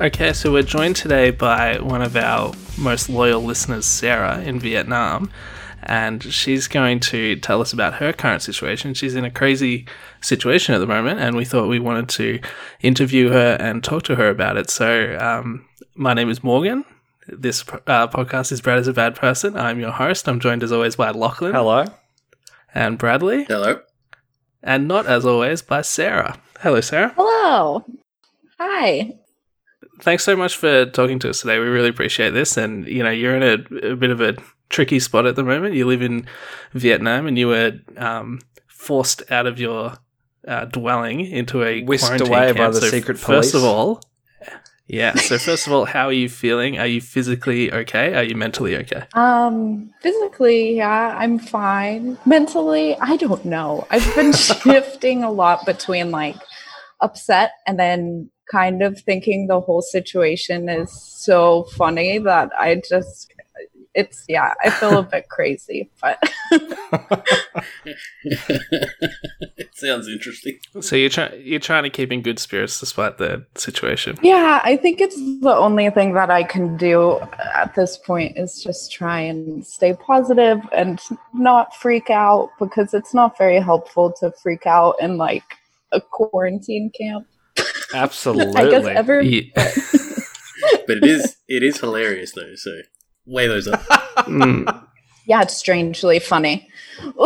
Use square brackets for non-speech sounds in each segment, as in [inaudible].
Okay, so we're joined today by one of our most loyal listeners, Sarah, in Vietnam, and she's going to tell us about her current situation. She's in a crazy situation at the moment, and we thought we wanted to interview her and talk to her about it. So, um, my name is Morgan. This uh, podcast is Brad is a Bad Person. I'm your host. I'm joined as always by Lachlan. Hello. And Bradley. Hello. And not as always by Sarah. Hello, Sarah. Hello. Hi thanks so much for talking to us today. We really appreciate this. And, you know, you're in a, a bit of a tricky spot at the moment. You live in Vietnam and you were um, forced out of your uh, dwelling into a whisked away camp. by the so secret first police. First of all, yeah. So first of all, how are you feeling? Are you physically okay? Are you mentally okay? Um, physically, yeah, I'm fine. Mentally, I don't know. I've been [laughs] shifting a lot between like upset and then kind of thinking the whole situation is so funny that I just it's yeah, I feel a [laughs] bit crazy, but it [laughs] sounds interesting. So you're trying you're trying to keep in good spirits despite the situation. Yeah, I think it's the only thing that I can do at this point is just try and stay positive and not freak out because it's not very helpful to freak out in like a quarantine camp. Absolutely. I guess ever. Yeah. [laughs] but it is it is hilarious though. So weigh those up. Mm. Yeah, it's strangely funny. [laughs]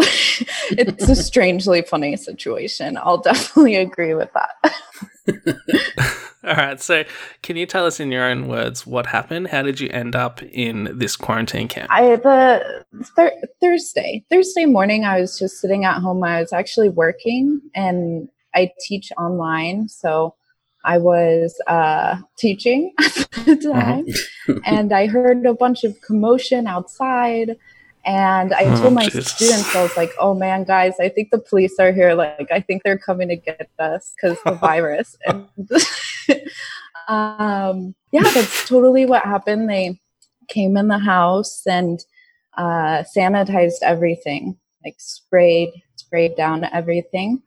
it's a strangely funny situation. I'll definitely agree with that. [laughs] All right. So, can you tell us in your own words what happened? How did you end up in this quarantine camp? I the thir- Thursday Thursday morning, I was just sitting at home. I was actually working, and I teach online, so I was uh, teaching [laughs] at the time, uh-huh. and I heard a bunch of commotion outside. And I told oh, my Jesus. students, I was like, "Oh man, guys, I think the police are here. Like, I think they're coming to get us because the [laughs] virus." and [laughs] um, yeah, that's totally what happened. They came in the house and uh, sanitized everything, like sprayed sprayed down everything.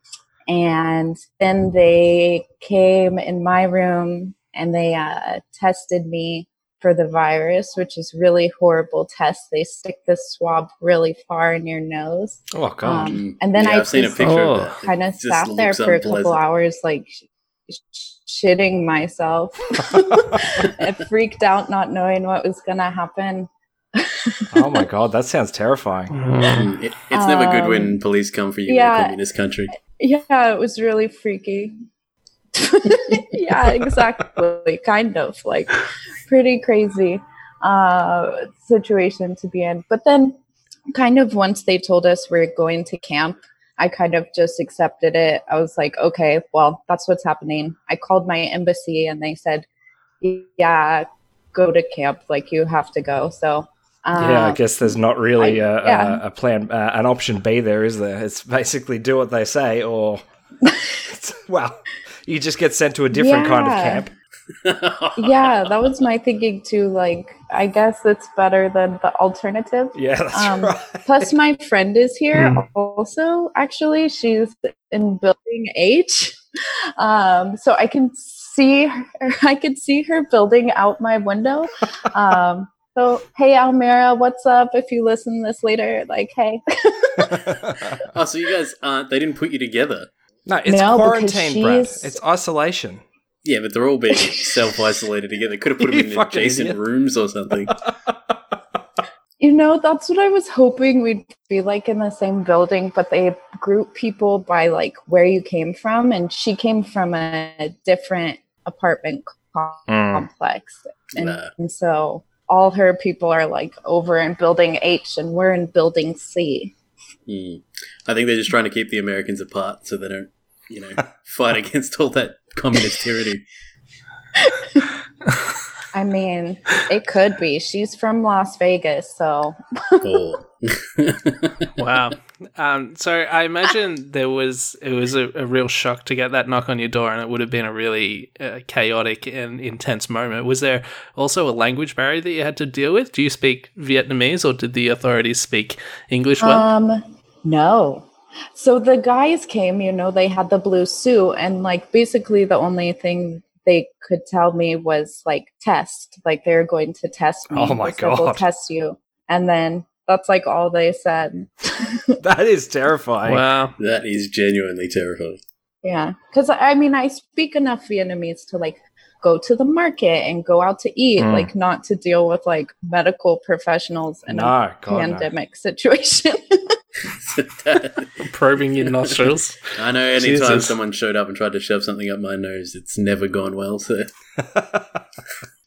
And then they came in my room and they uh, tested me for the virus, which is really horrible test. They stick this swab really far in your nose. Oh god! Um, and then yeah, I I've seen a picture oh. of that. kind of sat there for a couple hours, like sh- shitting myself, [laughs] I freaked out, not knowing what was gonna happen. oh my god, that sounds terrifying. [laughs] Mm, it, it's never um, good when police come for you yeah, in a communist country. Yeah, it was really freaky. [laughs] yeah, exactly. kind of like pretty crazy uh, situation to be in. But then, kind of once they told us we're going to camp, I kind of just accepted it. I was like, okay, well, that's what's happening. I called my embassy and they said, yeah, go to camp. Like, you have to go. So, uh, yeah, I guess there's not really I, a, yeah. a, a, plan, uh, an option B there, is there? It's basically do what they say, or [laughs] well, you just get sent to a different yeah. kind of camp. [laughs] yeah, that was my thinking too. Like, I guess it's better than the alternative. Yeah, that's um, right. Plus, my friend is here mm. also. Actually, she's in building H, um, so I can see her. [laughs] I can see her building out my window. Um, so, hey, Almira, what's up? If you listen to this later, like, hey. [laughs] oh, so you guys aren't, they didn't put you together? No, it's no, quarantine, Brad. It's isolation. Yeah, but they're all being [laughs] self isolated together. They could have put them in adjacent idiot. rooms or something. [laughs] You know, that's what I was hoping we'd be like in the same building, but they group people by like where you came from, and she came from a different apartment mm. complex, and, nah. and so all her people are like over in building H and we're in building C. Mm. I think they're just trying to keep the Americans apart so they don't, you know, fight [laughs] against all that communist tyranny. [laughs] I mean, it could be. She's from Las Vegas, so. [laughs] wow. Um, so I imagine there was it was a, a, real shock to get that knock on your door, and it would have been a really uh, chaotic and intense moment. Was there also a language barrier that you had to deal with? Do you speak Vietnamese, or did the authorities speak English well? Um, no. So the guys came, you know, they had the blue suit, and like basically the only thing they could tell me was like test, like they're going to test me. Oh my god! We'll test you, and then that's like all they said. [laughs] that is terrifying. Wow, that is genuinely terrifying. Yeah, because I mean, I speak enough Vietnamese to like go to the market and go out to eat, mm. like not to deal with like medical professionals in no, a God, pandemic no. [laughs] situation. [laughs] Probing your nostrils. [laughs] I know anytime Jesus. someone showed up and tried to shove something up my nose, it's never gone well. So, [laughs]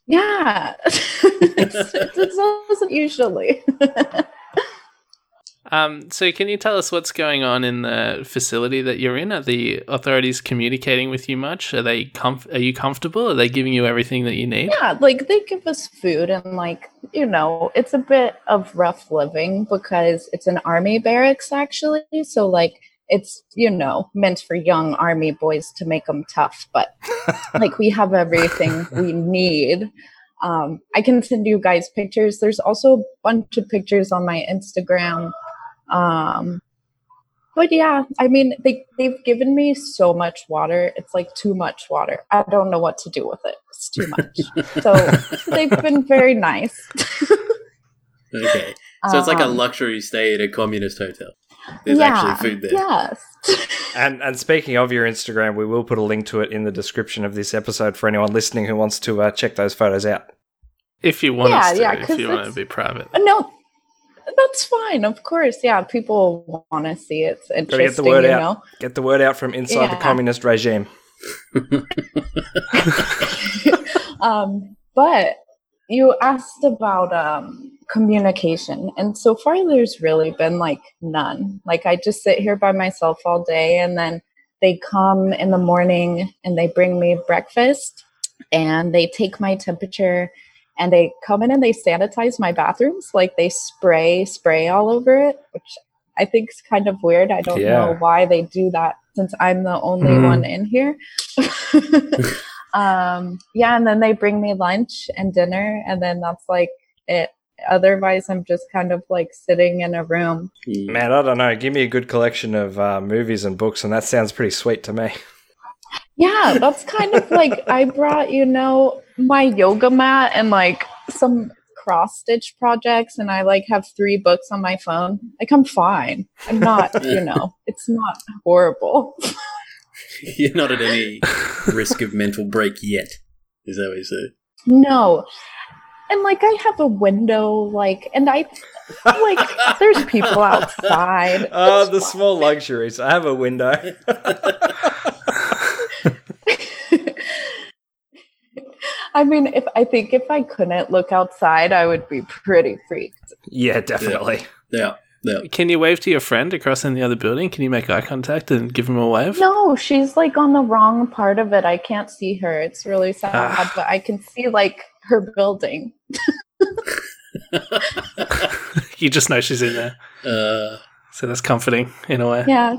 yeah, it's, it doesn't usually. Um, so, can you tell us what's going on in the facility that you're in? Are the authorities communicating with you much? Are they comf- Are you comfortable? Are they giving you everything that you need? Yeah, like they give us food and like you know, it's a bit of rough living because it's an army barracks actually. So like it's you know meant for young army boys to make them tough, but [laughs] like we have everything we need. Um, I can send you guys pictures. There's also a bunch of pictures on my Instagram um, but yeah, I mean, they they've given me so much water. It's like too much water. I don't know what to do with it. It's too much. [laughs] so they've been very nice. [laughs] okay, so it's like a um, luxury stay at a communist hotel. There's yeah, actually food there. Yes. [laughs] and and speaking of your Instagram, we will put a link to it in the description of this episode for anyone listening who wants to uh, check those photos out. If you want yeah, us to, yeah, if you want to be private. No, that's fine. Of course, yeah. People want to see it. It's interesting. Get the word out. Know? Get the word out from inside yeah. the communist regime. [laughs] um, but you asked about um, communication, and so far there's really been like none. Like I just sit here by myself all day, and then they come in the morning and they bring me breakfast, and they take my temperature and they come in and they sanitize my bathrooms like they spray spray all over it which i think is kind of weird. I don't yeah. know why they do that since i'm the only mm. one in here. [laughs] Um yeah and then they bring me lunch and dinner and then that's like it. Otherwise i'm just kind of like sitting in a room. Man i don't know. Give me a good collection of uh, movies and books and that sounds pretty sweet to me [laughs] yeah, that's kind of like I brought, you know, my yoga mat and like some cross stitch projects and I like have three books on my phone. Like I'm fine. I'm not, you [laughs] know, it's not horrible. [laughs] You're not at any risk of mental break yet. Is that what you say? No. And like I have a window, like, and I like there's people [laughs] outside. Oh, the fine. small luxuries. I have a window. [laughs] I mean, if I think if I couldn't look outside, I would be pretty freaked. Yeah, definitely. Yeah. yeah. Can you wave to your friend across in the other building? Can you make eye contact and give him a wave? No, she's like on the wrong part of it. I can't see her. It's really sad, ah. but I can see like her building. [laughs] [laughs] you just know she's in there. Uh, so that's comforting in a way. Yeah.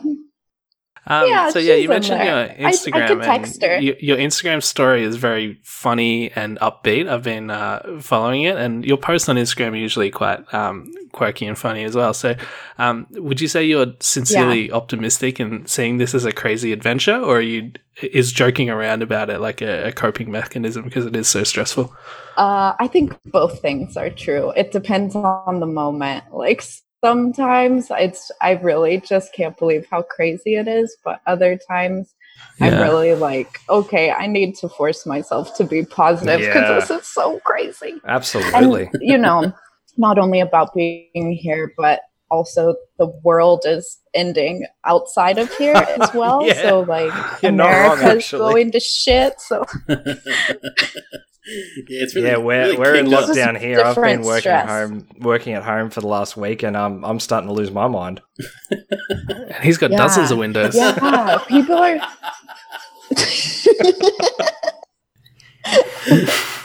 Um, yeah, so yeah, you mentioned your Instagram. I, I text her. You, your Instagram story is very funny and upbeat. I've been uh, following it, and your posts on Instagram are usually quite um, quirky and funny as well. So, um, would you say you're sincerely yeah. optimistic and seeing this as a crazy adventure, or are you is joking around about it like a, a coping mechanism because it is so stressful? Uh, I think both things are true. It depends on the moment. Like sometimes it's I really just can't believe how crazy it is, but other times yeah. I'm really like, okay, I need to force myself to be positive because yeah. this is so crazy. Absolutely. And, you know, not only about being here, but also the world is ending outside of here as [laughs] well. yeah. So like [laughs] You're America's wrong, going to shit. So [laughs] yeah, it's really, yeah. We're really we're in lockdown here. I've been working stress. home, working at home for the last week, and I'm I'm starting to lose my mind. He's got yeah. dozens of windows. Yeah, people are.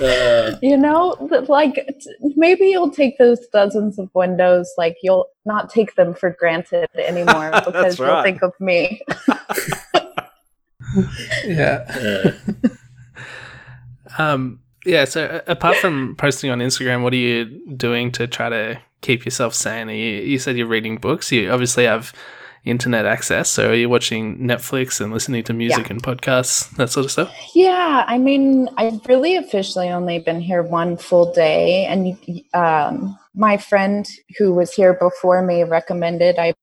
Uh, you know, like maybe you'll take those dozens of windows, like you'll not take them for granted anymore [laughs] because right. you'll think of me. [laughs] yeah. Uh. Um, yeah. So uh, apart from posting on Instagram, what are you doing to try to keep yourself sane? You, you said you're reading books. You obviously have internet access. So are you watching Netflix and listening to music yeah. and podcasts, that sort of stuff? Yeah, I mean, I've really officially only been here one full day, and um, my friend who was here before me recommended I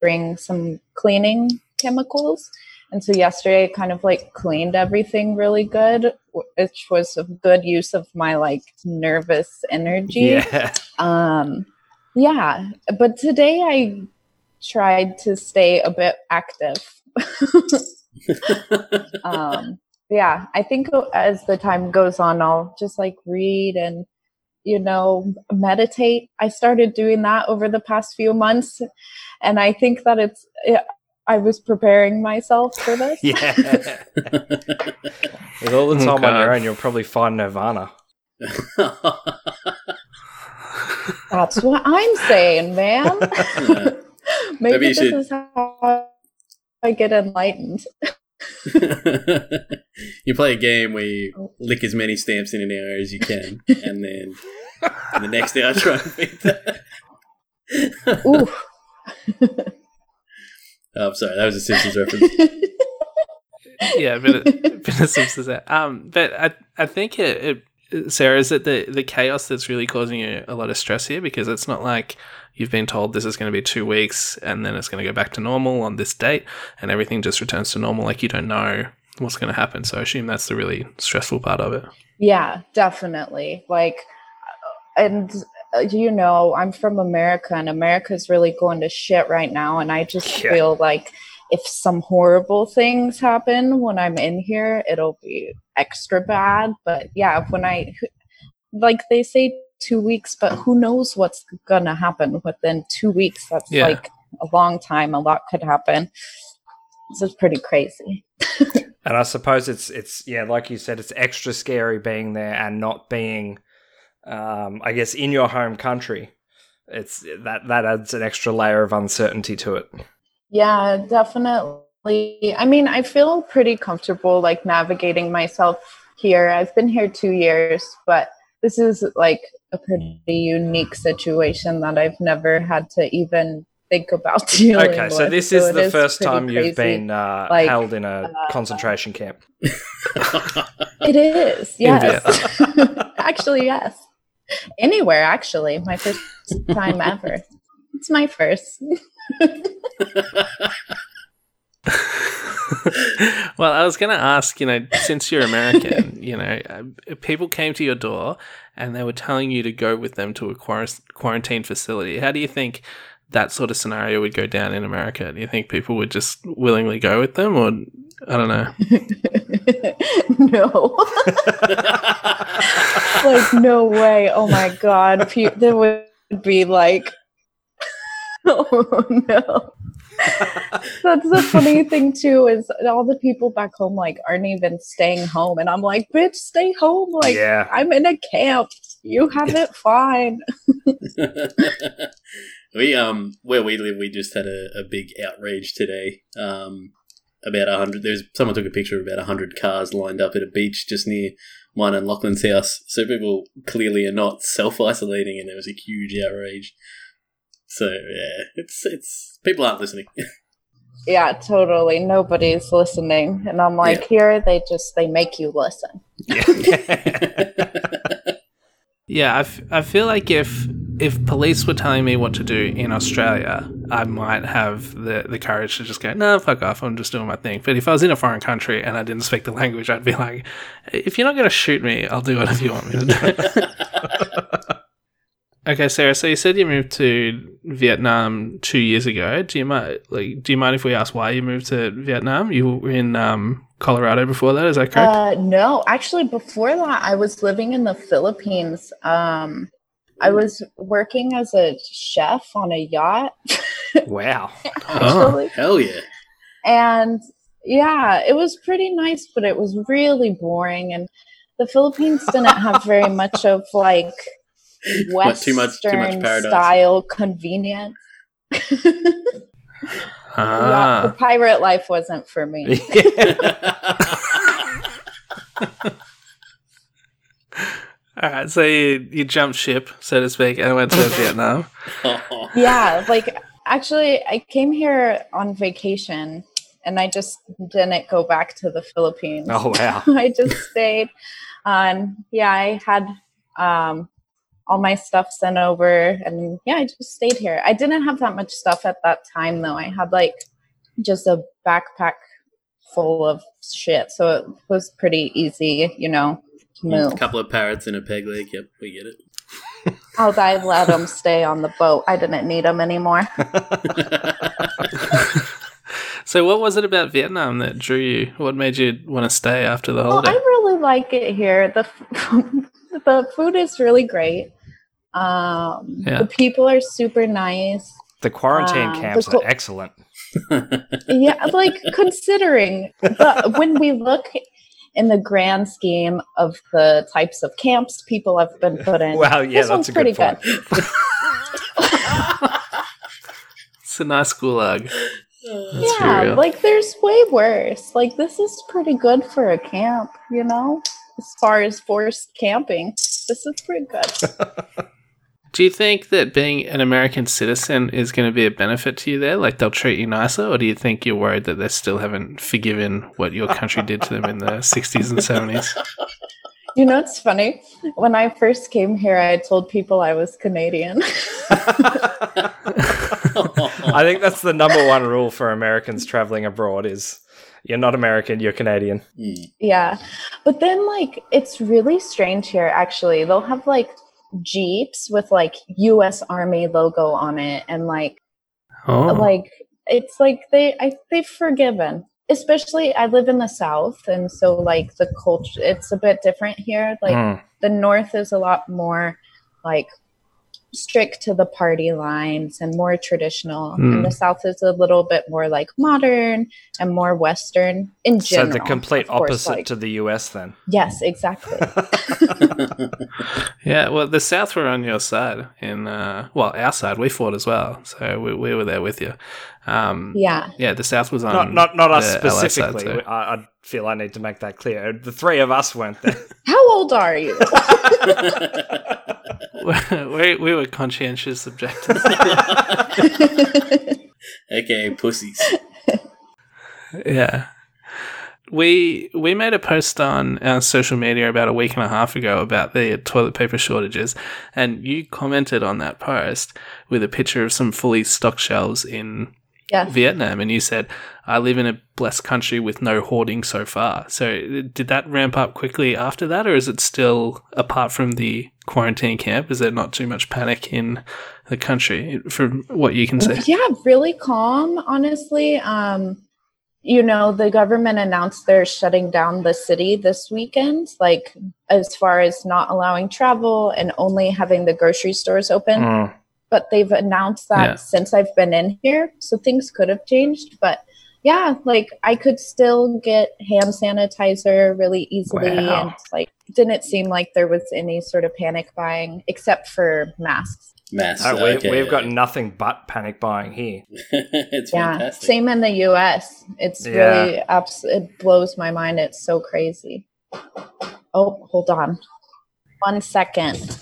bring some cleaning chemicals. And so yesterday I kind of like cleaned everything really good, which was a good use of my like nervous energy. Yeah. Um yeah, but today I tried to stay a bit active. [laughs] um yeah, I think as the time goes on I'll just like read and you know, meditate. I started doing that over the past few months. And I think that it's, it, I was preparing myself for this. [laughs] yeah. With all the time on your own, you'll probably find nirvana. [laughs] That's what I'm saying, man. Maybe, Maybe this should... is how I get enlightened. [laughs] you play a game where you lick as many stamps in an hour as you can, and then and the next hour try and beat that. [laughs] Ooh. [laughs] oh, I'm sorry, that was a Simpsons reference. yeah, a bit of, bit of Simpsons there. Um, but I I think it, it Sarah, is it the the chaos that's really causing you a lot of stress here? Because it's not like you've been told this is going to be two weeks and then it's going to go back to normal on this date and everything just returns to normal. Like you don't know what's going to happen. So I assume that's the really stressful part of it. Yeah, definitely. Like, and uh, you know, I'm from America and America's really going to shit right now. And I just yeah. feel like if some horrible things happen when I'm in here, it'll be extra bad. But yeah, when I, like they say, two weeks, but who knows what's gonna happen within two weeks? That's yeah. like a long time. A lot could happen. This is pretty crazy. [laughs] and I suppose it's it's yeah, like you said, it's extra scary being there and not being, um, I guess, in your home country. It's that that adds an extra layer of uncertainty to it. Yeah, definitely. I mean, I feel pretty comfortable like navigating myself here. I've been here two years, but this is like a pretty unique situation that I've never had to even think about [laughs] dealing okay, so this is the is first time crazy. you've been uh, like, held in a uh, concentration camp. [laughs] it is, yes. [laughs] actually, yes. Anywhere, actually. My first time ever. It's my first. [laughs] well, I was going to ask, you know, since you're American, [laughs] you know, uh, people came to your door and they were telling you to go with them to a quarantine facility. How do you think that sort of scenario would go down in America? Do you think people would just willingly go with them, or I don't know? [laughs] no, like no way. Oh my god, there would be like, oh no. That's the funny thing too is all the people back home like aren't even staying home, and I'm like, bitch, stay home. Like, yeah. I'm in a camp. You have it fine. [laughs] [laughs] we um where we live, we just had a, a big outrage today. Um, about a hundred. There's someone took a picture of about a hundred cars lined up at a beach just near mine and Lachlan's house. So people clearly are not self isolating, and there was a huge outrage. So yeah, it's it's people aren't listening. [laughs] yeah, totally. Nobody's listening, and I'm like, yeah. here they just they make you listen. Yeah, [laughs] yeah. I, f- I feel like if if police were telling me what to do in Australia, I might have the, the courage to just go, no, fuck off, I'm just doing my thing. But if I was in a foreign country and I didn't speak the [laughs] language, I'd be like, if you're not going to shoot me, I'll do whatever you want me to do. Okay, Sarah. So you said you moved to Vietnam two years ago. Do you mind, like, do you mind if we ask why you moved to Vietnam? You were in um, Colorado before that. Is that correct? Uh, no, actually, before that, I was living in the Philippines. Um, I was working as a chef on a yacht. [laughs] wow! oh, [laughs] hell yeah! And yeah, it was pretty nice, but it was really boring. And the Philippines didn't have very much of like Western too much, too much style convenience. [laughs] ah. the pirate life wasn't for me. [laughs] [laughs] All right, so you, you jumped ship, so to speak, and went to Vietnam. Yeah, like actually, I came here on vacation and I just didn't go back to the Philippines. Oh wow. I just stayed. And yeah, I had um, all my stuff sent over and yeah, I just stayed here. I didn't have that much stuff at that time though. I had like just a backpack full of shit. So it was pretty easy, you know, to move. A couple of parrots and a peg leg. Yep, we get it. [laughs] Oh, I let them stay on the boat. I didn't need them anymore. [laughs] [laughs] So, what was it about Vietnam that drew you? What made you want to stay after the Well, holiday? I really like it here. The f- the food is really great. Um, Yeah. The people are super nice. The quarantine Uh, camps the co- are excellent. [laughs] Yeah, like considering, but when we look in the grand scheme of the types of camps people have been put in, Wow, yeah, this one's that's a good pretty point. [laughs] it's a nice gulag. That's yeah, like there's way worse. Like this is pretty good for a camp, you know. As far as forced camping, this is pretty good. [laughs] Do you think that being an American citizen is going to be a benefit to you there? Like they'll treat you nicer, or do you think you're worried that they still haven't forgiven what your country did to them in the [laughs] 60s and 70s? You know, it's funny. When I first came here, I told people I was Canadian. [laughs] I think that's the number one rule for Americans traveling abroad is you're not American, you're Canadian. Yeah. But then, like, it's really strange here, actually. They'll have, like, Jeeps with, like, US Army logo on it. And, like, Oh, like, it's like they, I, they've forgiven. Especially, I live in the South. And so, like, the culture, it's a bit different here. Like, Mm. the north is a lot more like strict to the party lines and more traditional Hmm. and the south is a little bit more like modern and more western in So general the complete course, opposite like- to the US then. yes exactly [laughs] [laughs] yeah. Well, the South were on your side. In uh, well, our side, we fought as well, so we, we were there with you. Um, yeah yeah, the South was on not not not us the LA side specifically. I, I feel I need to make that clear. The three of us weren't there. how old are you [laughs] [laughs] we, we were conscientious objectors. [laughs] okay, pussies. yeah. We we made a post on our social media about a week and a half ago about the toilet paper shortages, and you commented on that post with a picture of some fully stocked shelves in yes Vietnam, and you said, "I live in a blessed country with no hoarding so far." So, did that ramp up quickly after that, or is it still apart from the quarantine camp? Is there not too much panic in the country, from what you can see? yeah really calm honestly um you know the government announced they're shutting down the city this weekend like as far as not allowing travel and only having the grocery stores open Mm. But they've announced that Yeah. since I've been in here, so things could have changed. But yeah, like I could still get hand sanitizer really easily, Wow. and like didn't seem like there was any sort of panic buying except for masks. Mass. No, we, okay. We've got nothing but panic buying here. [laughs] it's Yeah, fantastic. same in the U.S. It's Yeah. really abs- it blows my mind. It's so crazy. Oh, hold on, one second.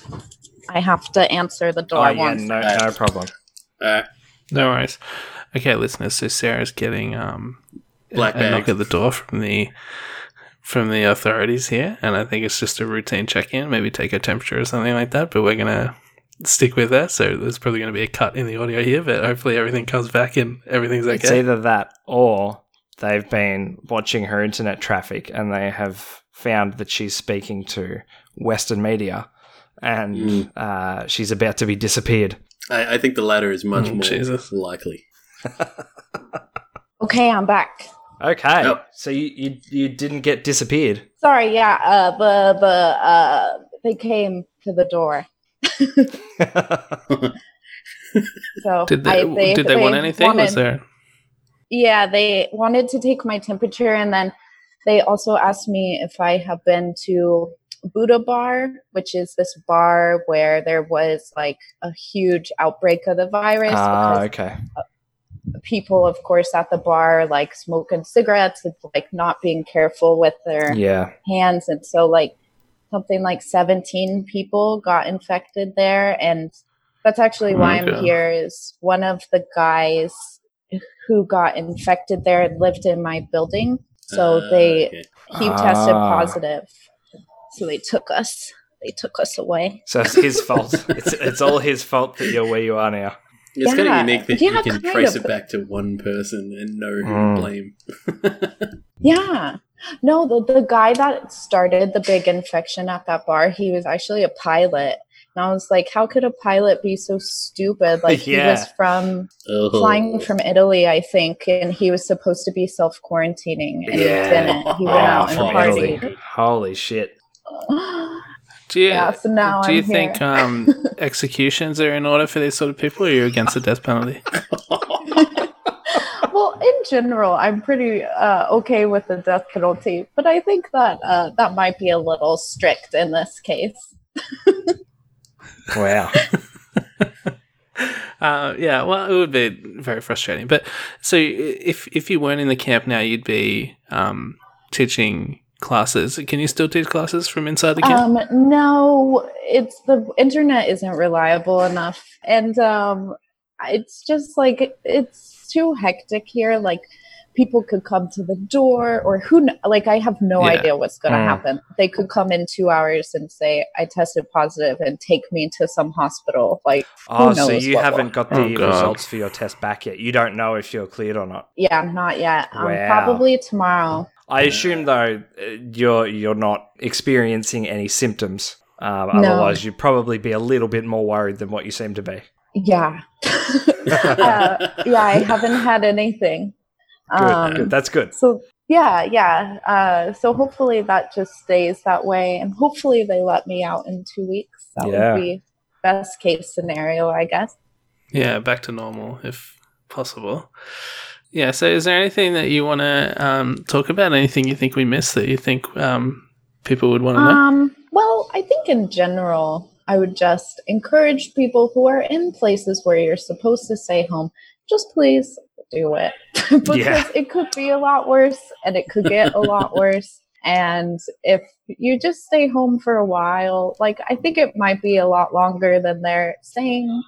I have to answer the door Oh yeah, once. no, no problem. Alright, No worries. Okay, listeners. So Sarah's getting um, Black a knock at the door from the from the authorities here, and I think it's just a routine check-in, maybe take her temperature or something like that. But we're gonna stick with that. So there's probably going to be a cut in the audio here, but hopefully everything comes back and everything's okay. It's either that or they've been watching her internet traffic and they have found that she's speaking to Western media and Mm. uh, she's about to be disappeared. I, I think the latter is much Oh, more Jesus. likely. [laughs] Okay, I'm back. Okay, Yep. so you, you you didn't get disappeared. Sorry, yeah, uh, the the uh, they came to the door. [laughs] So [laughs] Did they, I- did they, want anything? Was there? Yeah, they wanted to take my temperature, and then they also asked me if I have been to Buddha Bar, which is this bar where there was like a huge outbreak of the virus. Ah, okay. people, of course, at the bar like smoking cigarettes and like not being careful with their Yeah. hands and so like something like 17 people got infected there and That's actually why Okay. I'm here. Is one of the guys who got infected there and lived in my building, so Uh, they okay. he tested Ah. positive. So they took us. They took us away. So it's his fault. it's it's all his fault that you're where you are now. It's kind of unique that Yeah, you can trace of. it back to one person and know who Mm. to blame. [laughs] Yeah. No, the, the guy that started the big infection at that bar, he was actually a pilot. And I was like, how could a pilot be so stupid? Like he was from oh. flying from Italy, I think, and he was supposed to be self quarantining and Yeah. he didn't. He went Oh, out and from partied. Italy. Holy shit. Do you, yeah, so now do I'm you here. think um, [laughs] executions are in order for these sort of people, or are you against the death penalty? [laughs] [laughs] well, in general, I'm pretty uh, okay with the death penalty, but I think that uh, that might be a little strict in this case. Wow. Uh, yeah, well, it would be very frustrating. But so, if if you weren't in the camp now, you'd be um, teaching classes. Can you still teach classes from inside the camp? Um, no, it's the internet isn't reliable enough, and um, it's just like it's too hectic here. Like people could come to the door, or who? kn- Like I have no Yeah. idea what's going to Mm. happen. They could come in two hours and say I tested positive and take me to some hospital. Like Oh, Who so you haven't will- got the Oh, results for your test back yet. You don't know if you're cleared or not. yeah, not yet. Um, Probably tomorrow. I assume though uh, you're you're not experiencing any symptoms. Um, No. Otherwise, you'd probably be a little bit more worried than what you seem to be. Yeah, [laughs] uh, yeah. I haven't had anything. Good, Um, good. That's good. so yeah yeah uh so hopefully that just stays that way and hopefully they let me out in two weeks that Yeah. would be best case scenario i guess Yeah, back to normal if possible. Yeah. So, is there anything that you want to um, talk about? Anything you think we missed that you think um, people would want to know? um well i think in general i would just encourage people who are in places where you're supposed to stay home just please do it [laughs] because Yeah. it could be a lot worse and it could get a [laughs] lot worse and if you just stay home for a while like i think it might be a lot longer than they're saying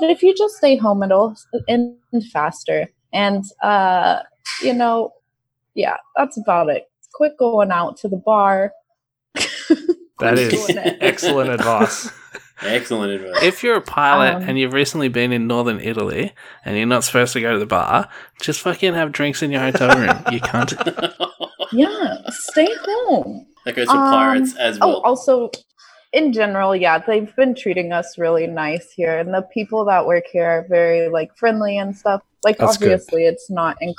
but if you just stay home it'll end faster and uh you know yeah that's about it quit going out to the bar That Quit is doing it. excellent advice. Excellent advice. If you're a pilot Um, and you've recently been in northern Italy and you're not supposed to go to the bar, just fucking have drinks in your hotel room. [laughs] You can't. [laughs] yeah stay home that goes for Um, pirates as Oh, well. also, in general, yeah, they've been treating us really nice here, and the people that work here are very like friendly and stuff. Like, That's good. obviously, it's not in-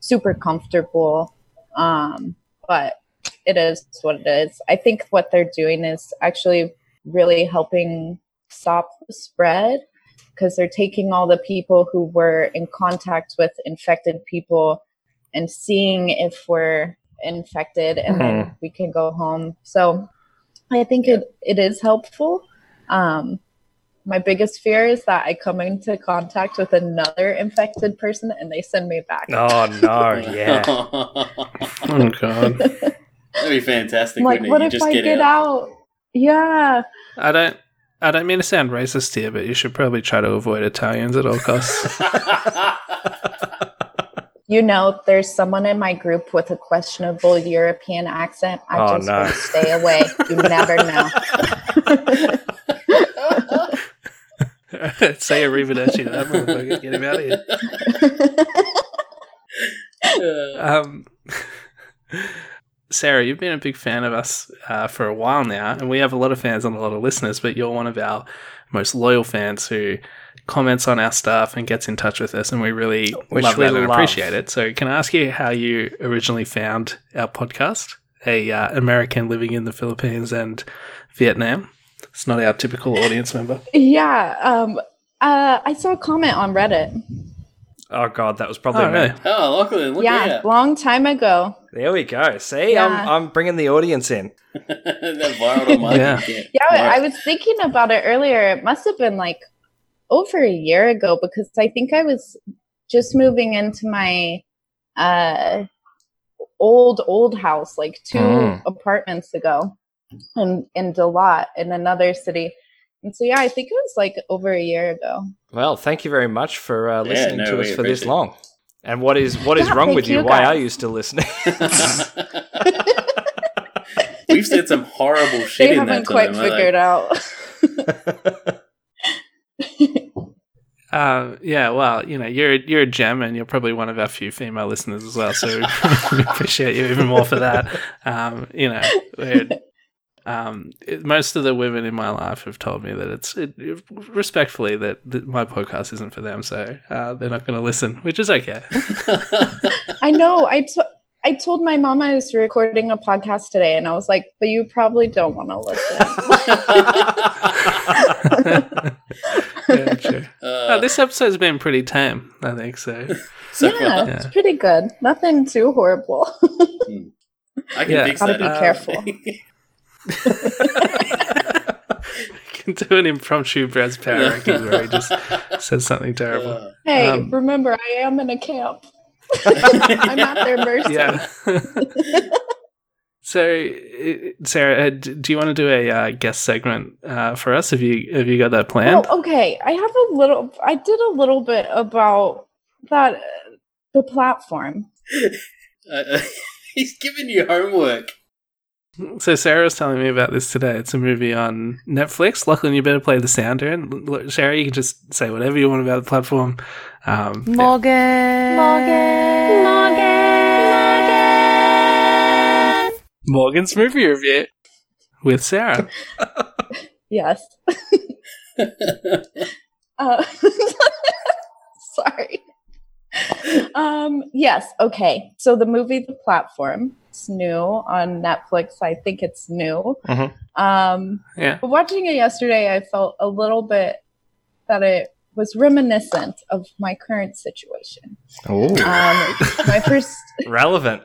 super comfortable, um, but it is what it is. I think what they're doing is actually really helping stop the spread because they're taking all the people who were in contact with infected people and seeing if we're infected and then we can go home so i think it, it is helpful um, my biggest fear is that i come into contact with another infected person and they send me back Oh no, yeah. [laughs] Oh, God. That'd be fantastic. Like what You if just i get, get, out. out yeah I don't. I don't mean to sound racist here, but you should probably try to avoid Italians at all costs. [laughs] [laughs] you know there's someone in my group with a questionable european accent i Oh, just no. would stay away you never know [laughs] Say arrivederci to that motherfucker. Get him out of here. [laughs] Um, Sarah, you've been a big fan of us uh, for a while now, and we have a lot of fans and a lot of listeners, but you're one of our most loyal fans who comments on our stuff and gets in touch with us, and we really Which love we that and love. appreciate it. So, can I ask you how you originally found our podcast? A uh, American living in the Philippines and Vietnam. It's not our typical audience member. yeah um, uh, i saw a comment on reddit Oh god, that was probably Oh, me. really? oh, Lachlan, look yeah out. long time ago There we go. See, Yeah. I'm I'm bringing the audience in. [laughs] that viral on Yeah. Yeah, I was thinking about it earlier. It must have been like over a year ago because I think I was just moving into my uh old old house like two Mm. apartments ago in in Dalat in another city And so yeah, I think it was like over a year ago. Well, thank you very much for uh, Yeah, listening no, to us for this it. long. And what is what is Yeah, wrong with you? you, Why are guys. you still listening? [laughs] We've said some horrible shit They in haven't that quite time. Figured like- out. [laughs] [laughs] Uh, yeah, well, you know, you're you're a gem, and you're probably one of our few female listeners as well. So we [laughs] appreciate you even more for that. Um, you know, um, it- most of the women in my life have told me that it's it, respectfully that, that my podcast isn't for them, so uh, they're not going to listen, which is okay. [laughs] I know. I told my mom I was recording a podcast today, and I was like, "But you probably don't want to listen." [laughs] yeah, true. [laughs] Uh, Uh, this episode's been pretty tame, I think. So [laughs] so yeah, far, it's pretty good. Nothing too horrible. [laughs] I can Yeah. fix Gotta that. be Uh, careful. you can do an impromptu Brad's power ranking where he just says something terrible. uh, hey, Um, remember, I am in a camp. I'm at their mercy. Yeah. So, uh, Sarah, uh, do you want to do a uh, guest segment uh, for us? Have you have you got that planned? Well, okay. I have a little. I did a little bit about that. Uh, the platform. [laughs] uh, [laughs] he's giving you homework. So Sarah was telling me about this today. It's a movie on Netflix. Lachlan, you better play the sounder. And L- Sarah, you can just say whatever you want about the platform. Um, yeah. Morgan. Morgan. Morgan's movie review with Sarah. [laughs] Yes. [laughs] Uh, [laughs] sorry. Um, yes. Okay. So the movie The Platform. It's new on Netflix. I think it's new. Mhm. Um, Yeah. but watching it yesterday, I felt a little bit that it was reminiscent of my current situation. Ooh, Um, my first relevant.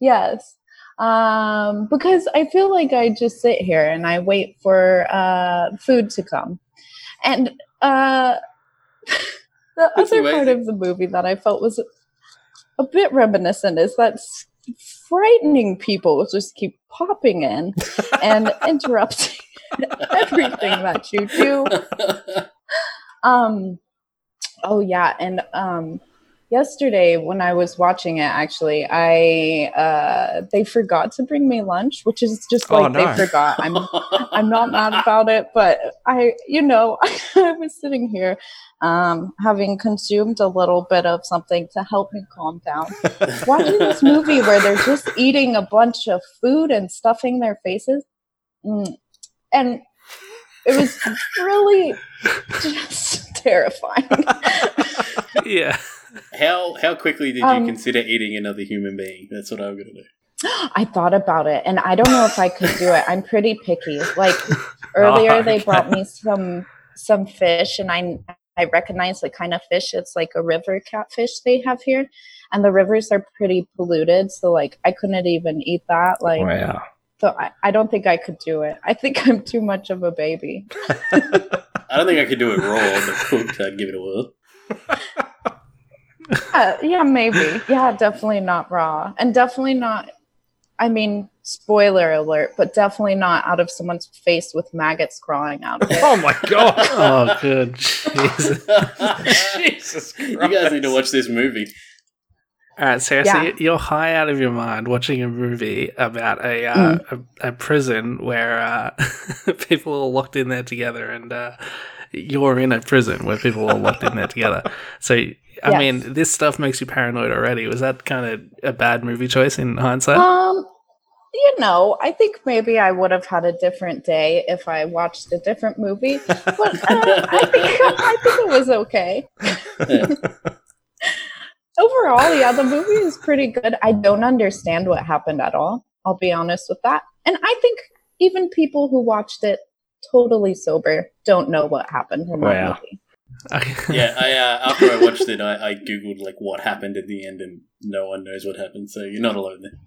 Yes. Um, because I feel like I just sit here and I wait for uh, food to come. And uh, [laughs] the That's other part of the movie that I felt was a bit reminiscent is that frightening people just keep popping in [laughs] and interrupting [laughs] everything that you do. Um, oh yeah, and um, yesterday when I was watching it, actually, I uh, they forgot to bring me lunch, which is just Oh, like no. they forgot. I'm [laughs] I'm not mad about it, but I, you know, [laughs] I was sitting here, um, having consumed a little bit of something to help me calm down, [laughs] watching this movie where they're just eating a bunch of food and stuffing their faces, mm. and it was really just terrifying. yeah. How how quickly did you Um, consider eating another human being? That's what I'm gonna do. [gasps] I thought about it, and I don't know if I could do it. I'm pretty picky. Like [laughs] earlier, Oh, they brought me some some fish, and I I recognize the kind of fish. It's like a river catfish they have here, and the rivers are pretty polluted. So like I couldn't even eat that. Like Wow. so, I, I don't think I could do it. I think [laughs] I'm too much of a baby. [laughs] I don't think I could do it raw, but cooked, I'd give it a whirl. Uh, yeah, maybe. Yeah, definitely not raw, and definitely not. I mean, spoiler alert, but definitely not out of someone's face with maggots crawling out of it. Oh my god. [laughs] Oh, good. Jesus. [laughs] Jesus Christ. You guys need to watch this movie. All right, Sarah. So Yeah. you- you're high out of your mind watching a movie about a uh, a, a prison where uh, [laughs] people are locked in there together, and uh, you're in a prison where people are locked in there together. So, I Yes. mean, this stuff makes you paranoid already. Was that kind of a bad movie choice in hindsight? Um, you know, I think maybe I would have had a different day if I watched a different movie. But uh, [laughs] I think I think it was okay. [laughs] Overall, yeah, the movie is pretty good. I don't understand what happened at all. I'll be honest with that. And I think even people who watched it totally sober don't know what happened in that movie. [laughs] Yeah, I uh, after I watched it, I, I googled like what happened at the end, and no one knows what happened. So you're not alone there.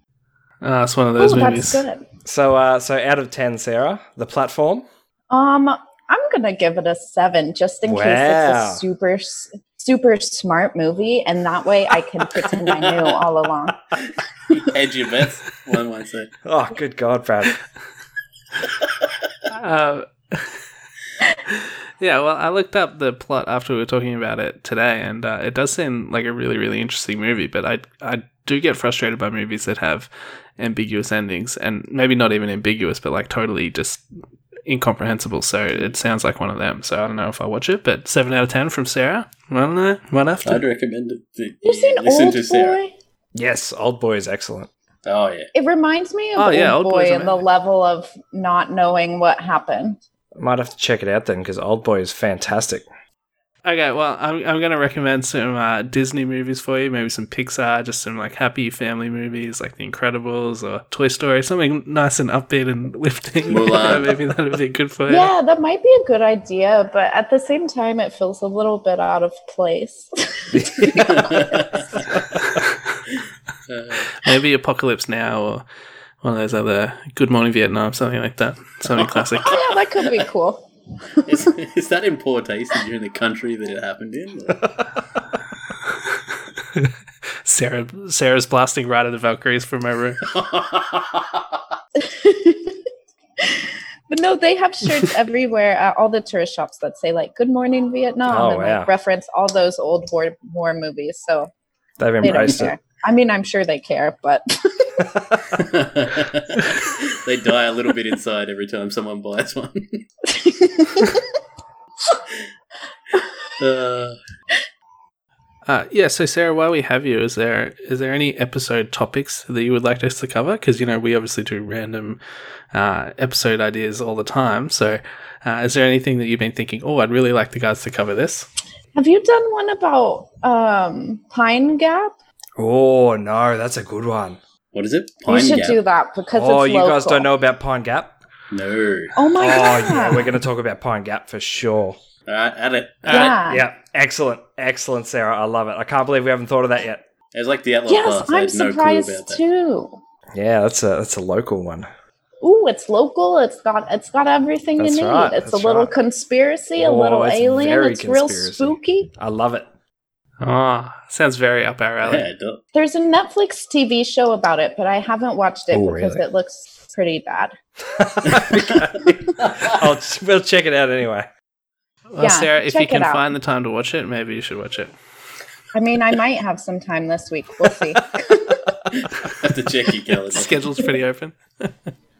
Oh, it's one of those Oh, movies. that's good. So, uh, so out of ten, Sarah, the platform. Um, I'm gonna give it a seven, just in case it's a super, super smart movie, and that way I can pretend I knew [laughs] all along. Hedge your bets, one might say. Oh, good God, Brad. [laughs] Uh, Yeah, well, I looked up the plot after we were talking about it today, and uh, it does seem like a really, really interesting movie. But I, I do get frustrated by movies that have ambiguous endings, and maybe not even ambiguous, but like totally just incomprehensible. So it sounds like one of them. So I don't know if I watch it, but seven out of ten from Sarah. I don't know. Might have. I'd recommend it. that You've seen listen Old to Sarah. Boy? Yes, Old Boy is excellent. Oh yeah. It reminds me of Oh, Old yeah, Old Boy and the level of not knowing what happened. Might have to check it out then because Old Boy is fantastic. Okay, well, I'm, I'm going to recommend some uh, Disney movies for you, maybe some Pixar, just some like happy family movies like The Incredibles or Toy Story, something nice and upbeat and [laughs] lifting. [laughs] Maybe that'd be good for you. Yeah, that might be a good idea, but at the same time, it feels a little bit out of place. Uh, [laughs] Maybe Apocalypse Now or one of those other Good Morning Vietnam, something like that. Something classic. [laughs] oh, yeah, that could be cool. is, is that in poor taste that you're in the country that it happened in? [laughs] Sarah Sarah's blasting Ride of the Valkyries from my room. [laughs] But no, they have shirts everywhere at all the tourist shops that say like "Good Morning Vietnam" Oh, and wow. like reference all those old war war movies. So They've don't embraced care. it. I mean, I'm sure they care, but [laughs] they die a little bit inside every time someone buys one. Uh, [laughs] Uh, yeah, so Sarah, while we have you, is there is there any episode topics that you would like us to cover? Because you know we obviously do random uh, episode ideas all the time. So, uh, is there anything that you've been thinking? Oh, I'd really like the guys to cover this. have you done one about um, Pine Gap? Oh no, that's a good one. What is it? you Pine should Gap? do that because oh, it's you guys don't know about Pine Gap? No. Oh my oh god! yeah, we're going to talk about Pine Gap for sure. All right, add it. Add Yeah. Yeah, excellent, excellent, Sarah. I love it. I can't believe we haven't thought of that yet. it. It like the Outlaw yes, Pass. I I'm had no clue surprised about that. too. Yeah, that's a that's a local one. Ooh, it's local. It's got it's got everything That's you need. right, It's a little right. conspiracy, a Oh, little it's alien. very It's real spooky. I love it. Oh, sounds very up our alley. Yeah, it does. There's a Netflix TV show about it, but I haven't watched it Oh, because really? it looks pretty bad. [laughs] I'll, we'll check it out anyway. Well, Yeah, Sarah, if you can find the time to watch it, maybe you should watch it. I mean, I might have some time this week. We'll see. [laughs] have to check your [laughs] calendar. Schedule's pretty open.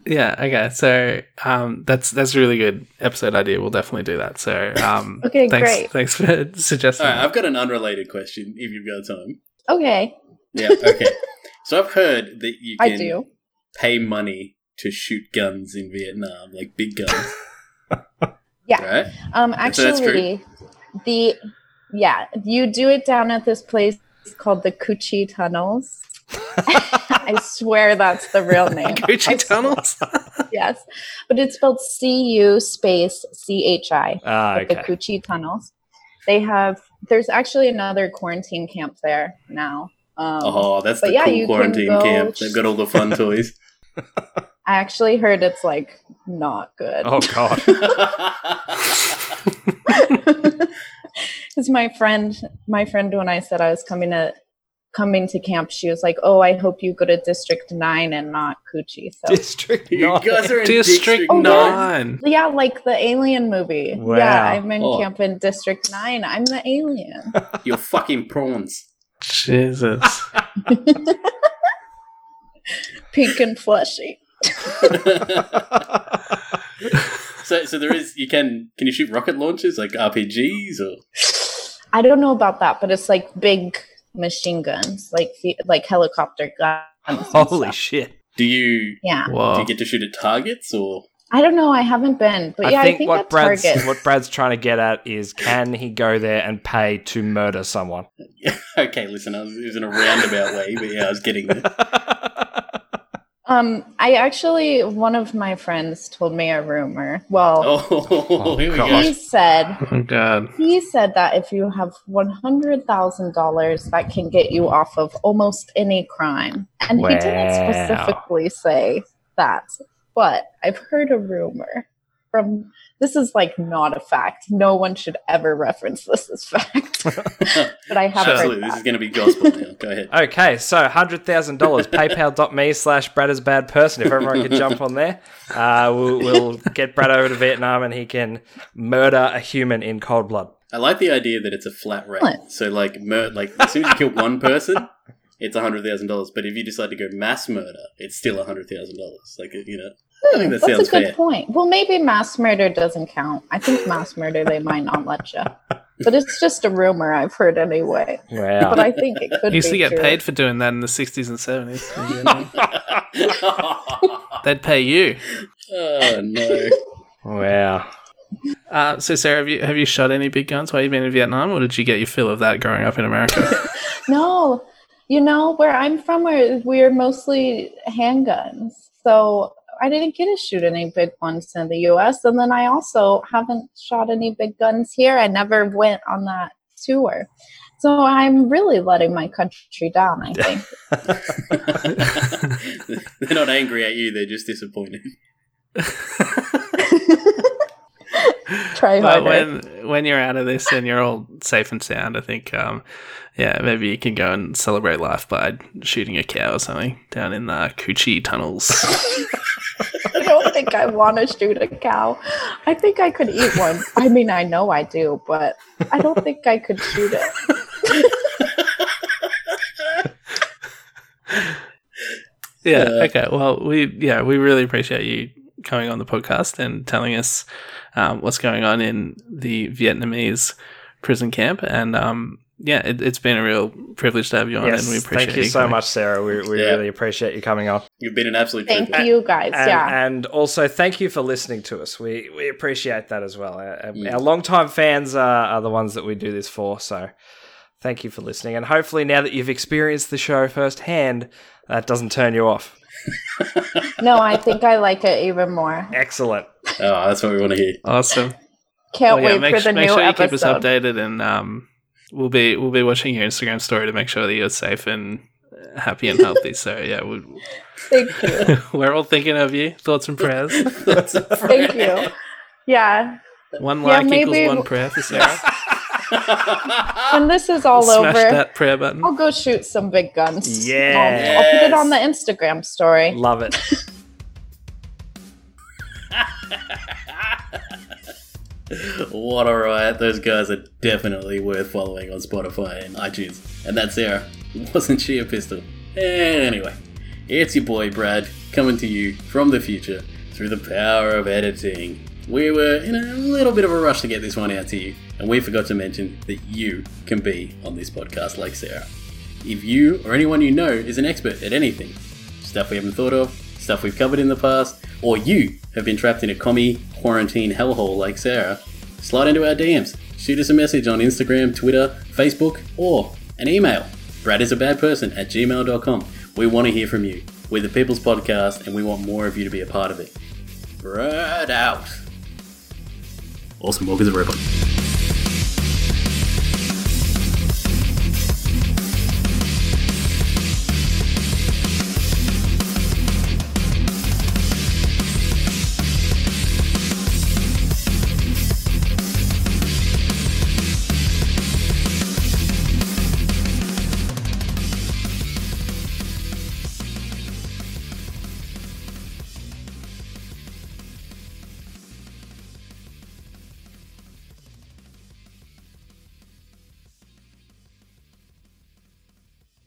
Yeah. Okay. So um, that's that's a really good episode idea. We'll definitely do that. So um, [laughs] Okay, thanks, great. Thanks for [laughs] suggesting. All right. I've got an unrelated question. If you've got time. Okay, Yeah. Okay. [laughs] so I've heard that you I can do. pay money to shoot guns in Vietnam, like big guns. Yeah. Right. Um, So that's actually, the yeah, you do it down at this place called the Cu Chi Tunnels. I swear that's the real [laughs] name. I Gucci tunnels. [laughs] Yes, but it's spelled C U space C H I. Ah, like the okay. Cu Chi tunnels. They have. There's actually another quarantine camp there now. Um, Oh, that's the yeah, cool quarantine camp. They've got all the fun [laughs] toys. I actually heard it's like not good. Oh god. Because my friend, my friend, when I said I was coming to coming to camp, she was like, "Oh, I hope you go to District Nine and not Cu Chi." So District you nine. guys are in District District, Oh, yeah. Nine. yeah, like the Alien movie. Wow. Yeah, I'm in Oh. camp in District Nine. I'm the alien. [laughs] You're fucking prawns. Jesus. [laughs] Pink and fleshy. [laughs] so, so there is. You can can you shoot rocket launchers like RPGs or? I don't know about that, but it's like big machine guns, like like helicopter guns. and Holy stuff. shit. Do you Yeah, do you get to shoot at targets or? I don't know. I haven't been, but yeah, I think, I think what Brad's Target. what Brad's trying to get at is can he go there and pay to murder someone? [laughs] okay, listen, I was, it was in a roundabout way, but yeah, I was getting there. [laughs] Um, I actually one of my friends told me a rumor. Well, Oh, [laughs] here we God. he said Oh God. he said that if you have one hundred thousand dollars, that can get you off of almost any crime. And he didn't specifically say that, but I've heard a rumor. from this is like not a fact. No one should ever reference this as fact. [laughs] but I have Absolutely, heard this is going to be gospel now. Go ahead. [laughs] Okay, so hundred thousand dollars. PayPal.me slash Brad is bad person. If everyone could jump on there, uh, we'll, we'll get Brad over to Vietnam and he can murder a human in cold blood. I like the idea that it's a flat rate. What? So, like, mur- like as soon as you kill one person, it's hundred thousand dollars. But if you decide to go mass murder, it's still hundred thousand dollars. Like, you know, I think that That's sounds a good fair. point. Well, maybe mass murder doesn't count. I think mass murder they might not let you. But it's just a rumor I've heard anyway. Wow. But I think it could You used be to get true. paid for doing that in the 60s and 70s. [laughs] They'd pay you. oh no! wow. Uh, so, Sarah, have you have you shot any big guns while you've been in Vietnam, or did you get your fill of that growing up in America? [laughs] No, you know where I'm from, we're, we're mostly handguns. So I didn't get to shoot any big ones in the U.S. And then I also haven't shot any big guns here. I never went on that tour. So I'm really letting my country down. I think. [laughs] they're not angry at you; they're just disappointed. [laughs] [laughs] Try but harder. when when you're out of this and you're all safe and sound, I think, um, yeah, maybe you can go and celebrate life by shooting a cow or something down in the Cu Chi tunnels. [laughs] [laughs] I don't think I want to shoot a cow. I think I could eat one. I mean, I know I do, but I don't think I could shoot it. Yeah. Uh, okay. Well, we yeah we really appreciate you coming on the podcast and telling us um, what's going on in the Vietnamese prison camp. And um, yeah, it, it's been a real privilege to have you on, Yes, and we appreciate thank you so coming. much, Sarah. We, we Yeah. really appreciate you coming on. You've been an absolute Thank privilege. you guys. And, yeah. and also, thank you for listening to us. We we appreciate that as well. Our, our- Mm. our longtime fans are, are the ones that we do this for. So, thank you for listening. And hopefully, now that you've experienced the show firsthand, that doesn't turn you off. No, I think I like it even more. Excellent. Oh, that's what we want to hear. Awesome. Can't Well, yeah, wait make, for the make new sure you keep us updated, and um, we'll be we'll be watching your Instagram story to make sure that you're safe and uh, happy and healthy. so yeah, we, Thank you. [laughs] we're all thinking of you. Thoughts and prayers. [laughs] Thank you. Yeah. One Yeah, like equals maybe- one prayer for Sarah. [laughs] When this is all Smash over, that prayer button. I'll go shoot some big guns. Yeah, I'll, I'll put it on the Instagram story. Love it. [laughs] what a riot. Those guys are definitely worth following on Spotify and iTunes. And that's Sarah. Wasn't she a pistol? Anyway, it's your boy Brad coming to you from the future through the power of editing. We were in a little bit of a rush to get this one out to you, and we forgot to mention that you can be on this podcast like Sarah. If you or anyone you know is an expert at anything, stuff we haven't thought of, stuff we've covered in the past, or you have been trapped in a commie quarantine hellhole like Sarah, slide into our DMs. Shoot us a message on Instagram, Twitter, Facebook, or an email. Brad is a bad person at gmail.com. We want to hear from you. We're the People's Podcast and we want more of you to be a part of it. Brad out. Awesome Walkers of Robot.